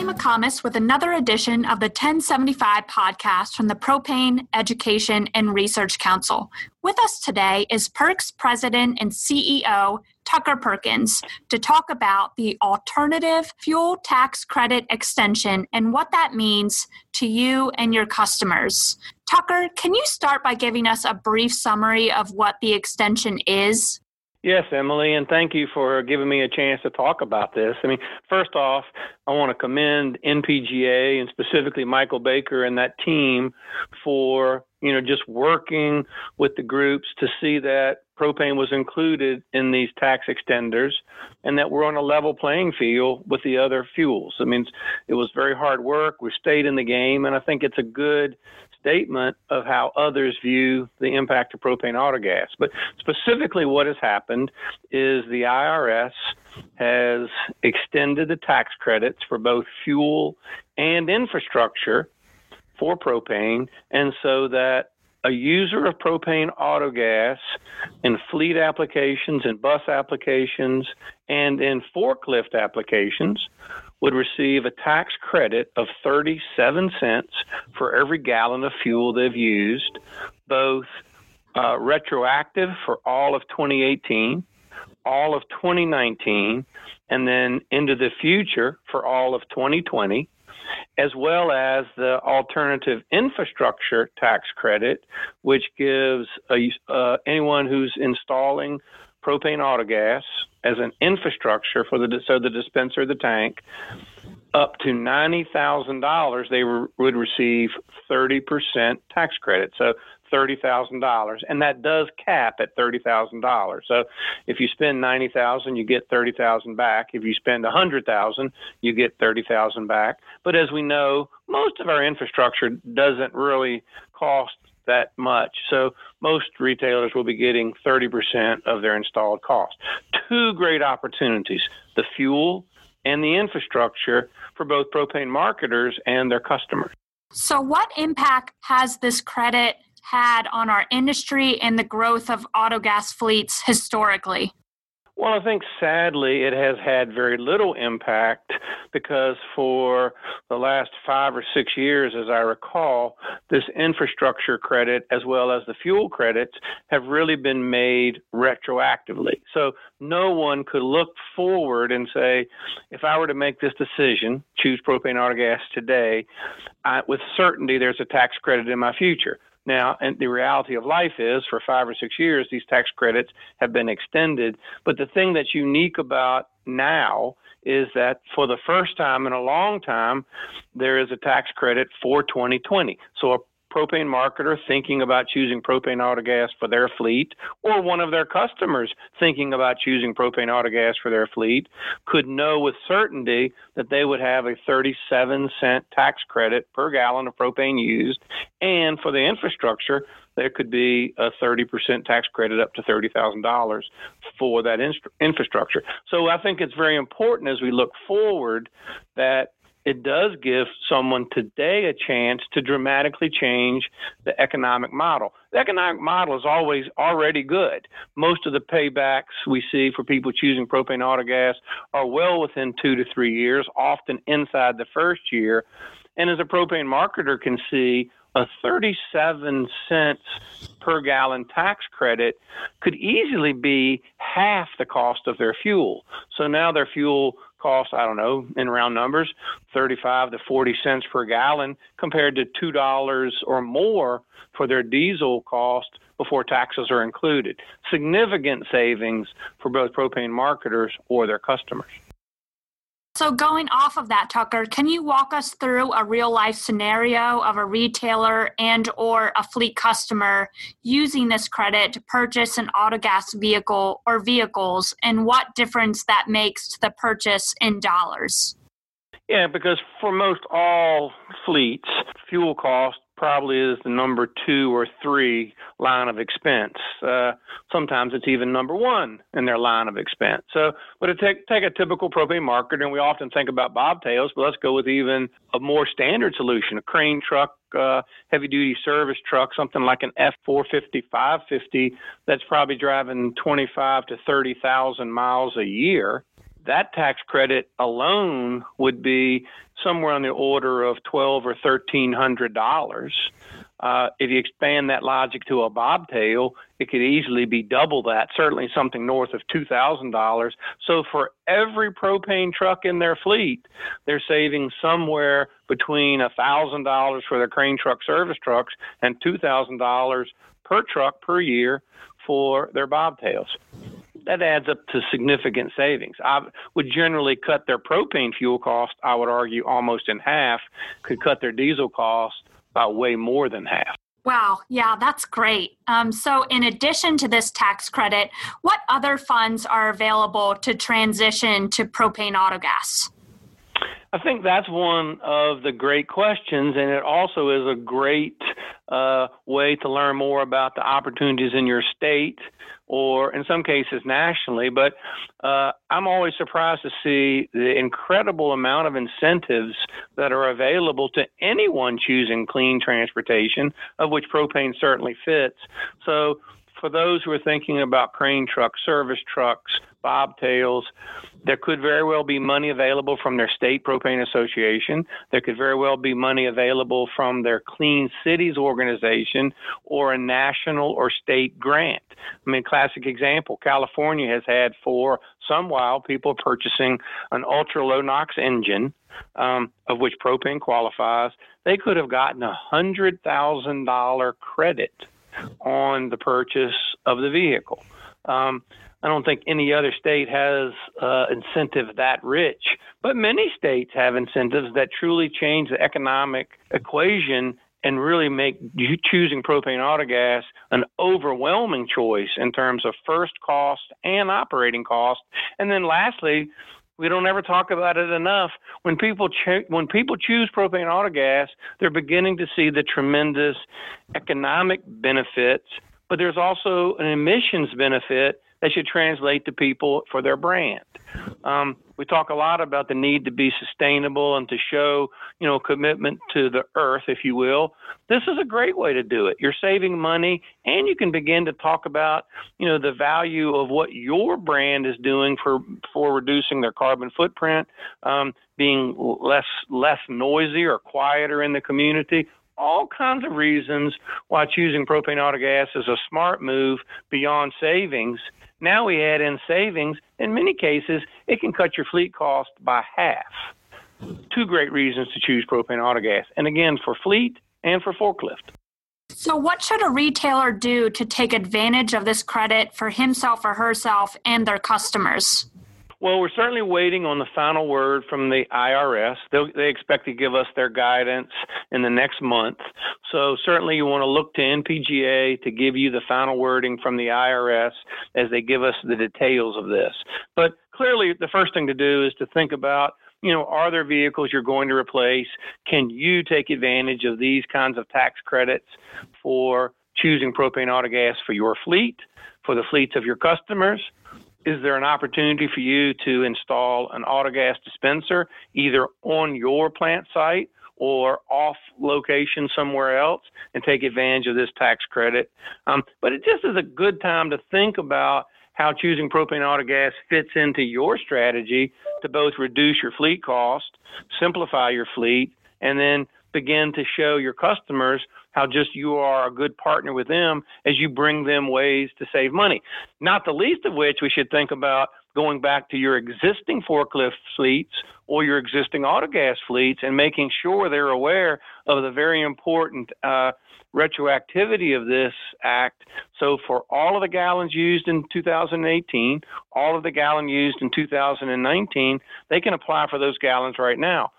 Emily McComas with another edition of the 1075 podcast from the Propane Education and Research Council. With us today is PERC's president and CEO, Tucker Perkins, to talk about the alternative fuel tax credit extension and what that means to you and your customers. Tucker, can you start by giving us a brief summary of what the extension is? Yes, Emily, and thank you for giving me a chance to talk about this. I mean, first off, I want to commend NPGA and specifically Michael Baker and that team for, you know, just working with the groups to see that propane was included in these tax extenders and that we're on a level playing field with the other fuels. I mean, it was very hard work. We stayed in the game, and I think it's a good statement of how others view the impact of propane autogas. But specifically, what has happened is the IRS has extended the tax credits for both fuel and infrastructure for propane, and so that a user of propane autogas in fleet applications, in bus applications, and in forklift applications would receive a tax credit of 37 cents for every gallon of fuel they've used, both uh, retroactive for all of 2018, all of 2019, and then into the future for all of 2020, as well as the alternative infrastructure tax credit, which gives a, uh, anyone who's installing propane autogas as an infrastructure for the so the dispenser, the tank, up to ninety thousand dollars, they would receive thirty percent tax credit. So thirty thousand dollars, and that does cap at thirty thousand dollars. So if you spend ninety thousand, you get thirty thousand back. If you spend a hundred thousand, you get thirty thousand back. But as we know, most of our infrastructure doesn't really cost that much. So most retailers will be getting 30% of their installed cost. Two great opportunities the fuel and the infrastructure for both propane marketers and their customers. So, what impact has this credit had on our industry and the growth of autogas fleets historically? Well, I think sadly it has had very little impact because for the last five or six years, as I recall, this infrastructure credit as well as the fuel credits have really been made retroactively. So no one could look forward and say, if I were to make this decision, choose propane autogas today, I, with certainty there's a tax credit in my future. Now, and the reality of life is for five or six years, these tax credits have been extended. But the thing that's unique about now is that for the first time in a long time, there is a tax credit for 2020. So a propane marketer thinking about choosing propane autogas for their fleet, or one of their customers thinking about choosing propane autogas for their fleet, could know with certainty that they would have a 37 cent tax credit per gallon of propane used. And for the infrastructure, there could be a 30% tax credit up to $30,000 for that infrastructure. So I think it's very important as we look forward that it does give someone today a chance to dramatically change the economic model. The economic model is always already good. Most of the paybacks we see for people choosing propane autogas are well within two to three years, often inside the first year. And as a propane marketer can see, a 37 cents per gallon tax credit could easily be half the cost of their fuel. So now their fuel costs, I don't know, in round numbers, 35 to 40 cents per gallon compared to $2 or more for their diesel cost before taxes are included. Significant savings for both propane marketers or their customers. So, going off of that, Tucker, can you walk us through a real life scenario of a retailer and or a fleet customer using this credit to purchase an autogas vehicle or vehicles and what difference that makes to the purchase in dollars? Yeah, because for most all fleets, fuel cost probably is the number two or three line of expense. Uh, sometimes it's even number one in their line of expense. So, but take take a typical propane marketer, and we often think about bobtails, but let's go with even a more standard solution: a crane truck, uh, heavy duty service truck, something like an F450, 550, that's probably driving 25 to 30 thousand miles a year that tax credit alone would be somewhere on the order of twelve or thirteen hundred dollars. Uh, if you expand that logic to a bobtail, it could easily be double that, certainly something north of $2,000. So for every propane truck in their fleet, they're saving somewhere between $1,000 for their crane truck service trucks and $2,000 per truck per year for their bobtails that adds up to significant savings. I would generally cut their propane fuel cost, I would argue, almost in half, could cut their diesel cost by way more than half. Wow, yeah, that's great. Um, so, in addition to this tax credit, what other funds are available to transition to propane autogas? I think that's one of the great questions, and it also is a great uh, way to learn more about the opportunities in your state or in some cases nationally. But uh, I'm always surprised to see the incredible amount of incentives that are available to anyone choosing clean transportation, of which propane certainly fits. So, for those who are thinking about crane trucks, service trucks, bobtails, there could very well be money available from their state propane association. There could very well be money available from their Clean Cities organization or a national or state grant. I mean, classic example California has had for some while people purchasing an ultra low NOx engine, um, of which propane qualifies. They could have gotten a $100,000 credit on the purchase of the vehicle. Um, I don't think any other state has uh, incentive that rich, but many states have incentives that truly change the economic equation and really make choosing propane autogas an overwhelming choice in terms of first cost and operating cost. And then lastly, we don't ever talk about it enough. When people cho- when people choose propane autogas, they're beginning to see the tremendous economic benefits, but there's also an emissions benefit that should translate to people for their brand. Um, we talk a lot about the need to be sustainable and to show, you know, commitment to the earth, if you will. This is a great way to do it. You're saving money, and you can begin to talk about, you know, the value of what your brand is doing for for reducing their carbon footprint, um, being less less noisy or quieter in the community all kinds of reasons why choosing propane autogas is a smart move beyond savings now we add in savings. In many cases, it can cut your fleet cost by half. Two great reasons to choose propane autogas. And again, for fleet and for forklift. So, what should a retailer do to take advantage of this credit for himself or herself and their customers? Well, we're certainly waiting on the final word from the IRS. They'll, they expect to give us their guidance in the next month. So certainly you want to look to NPGA to give you the final wording from the IRS as they give us the details of this. But clearly, the first thing to do is to think about you know, are there vehicles you're going to replace? Can you take advantage of these kinds of tax credits for choosing propane autogas for your fleet, for the fleets of your customers? Is there an opportunity for you to install an autogas dispenser either on your plant site or off location somewhere else and take advantage of this tax credit? Um, but it just is a good time to think about how choosing propane autogas fits into your strategy to both reduce your fleet cost, simplify your fleet, and then begin to show your customers how just you are a good partner with them as you bring them ways to save money. Not the least of which we should think about going back to your existing forklift fleets or your existing autogas fleets and making sure they're aware of the very important uh, retroactivity of this act. So, for all of the gallons used in 2018, all of the gallon used in 2019, they can apply for those gallons right now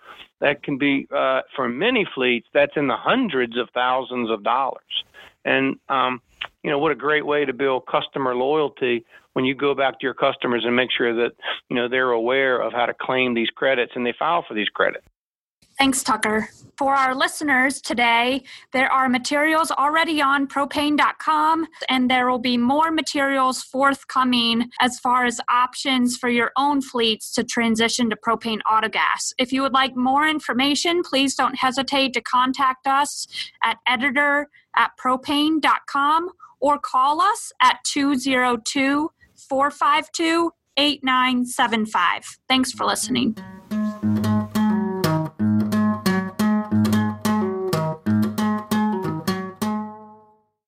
that can be uh, for many fleets that's in the hundreds of thousands of dollars. And um, you know what a great way to build customer loyalty when you go back to your customers and make sure that you know they're aware of how to claim these credits and they file for these credits Thanks, Tucker. For our listeners today, there are materials already on propane.com, and there will be more materials forthcoming as far as options for your own fleets to transition to propane autogas. If you would like more information, please don't hesitate to contact us at editor at propane.com or call us at 202 452 8975. Thanks for listening.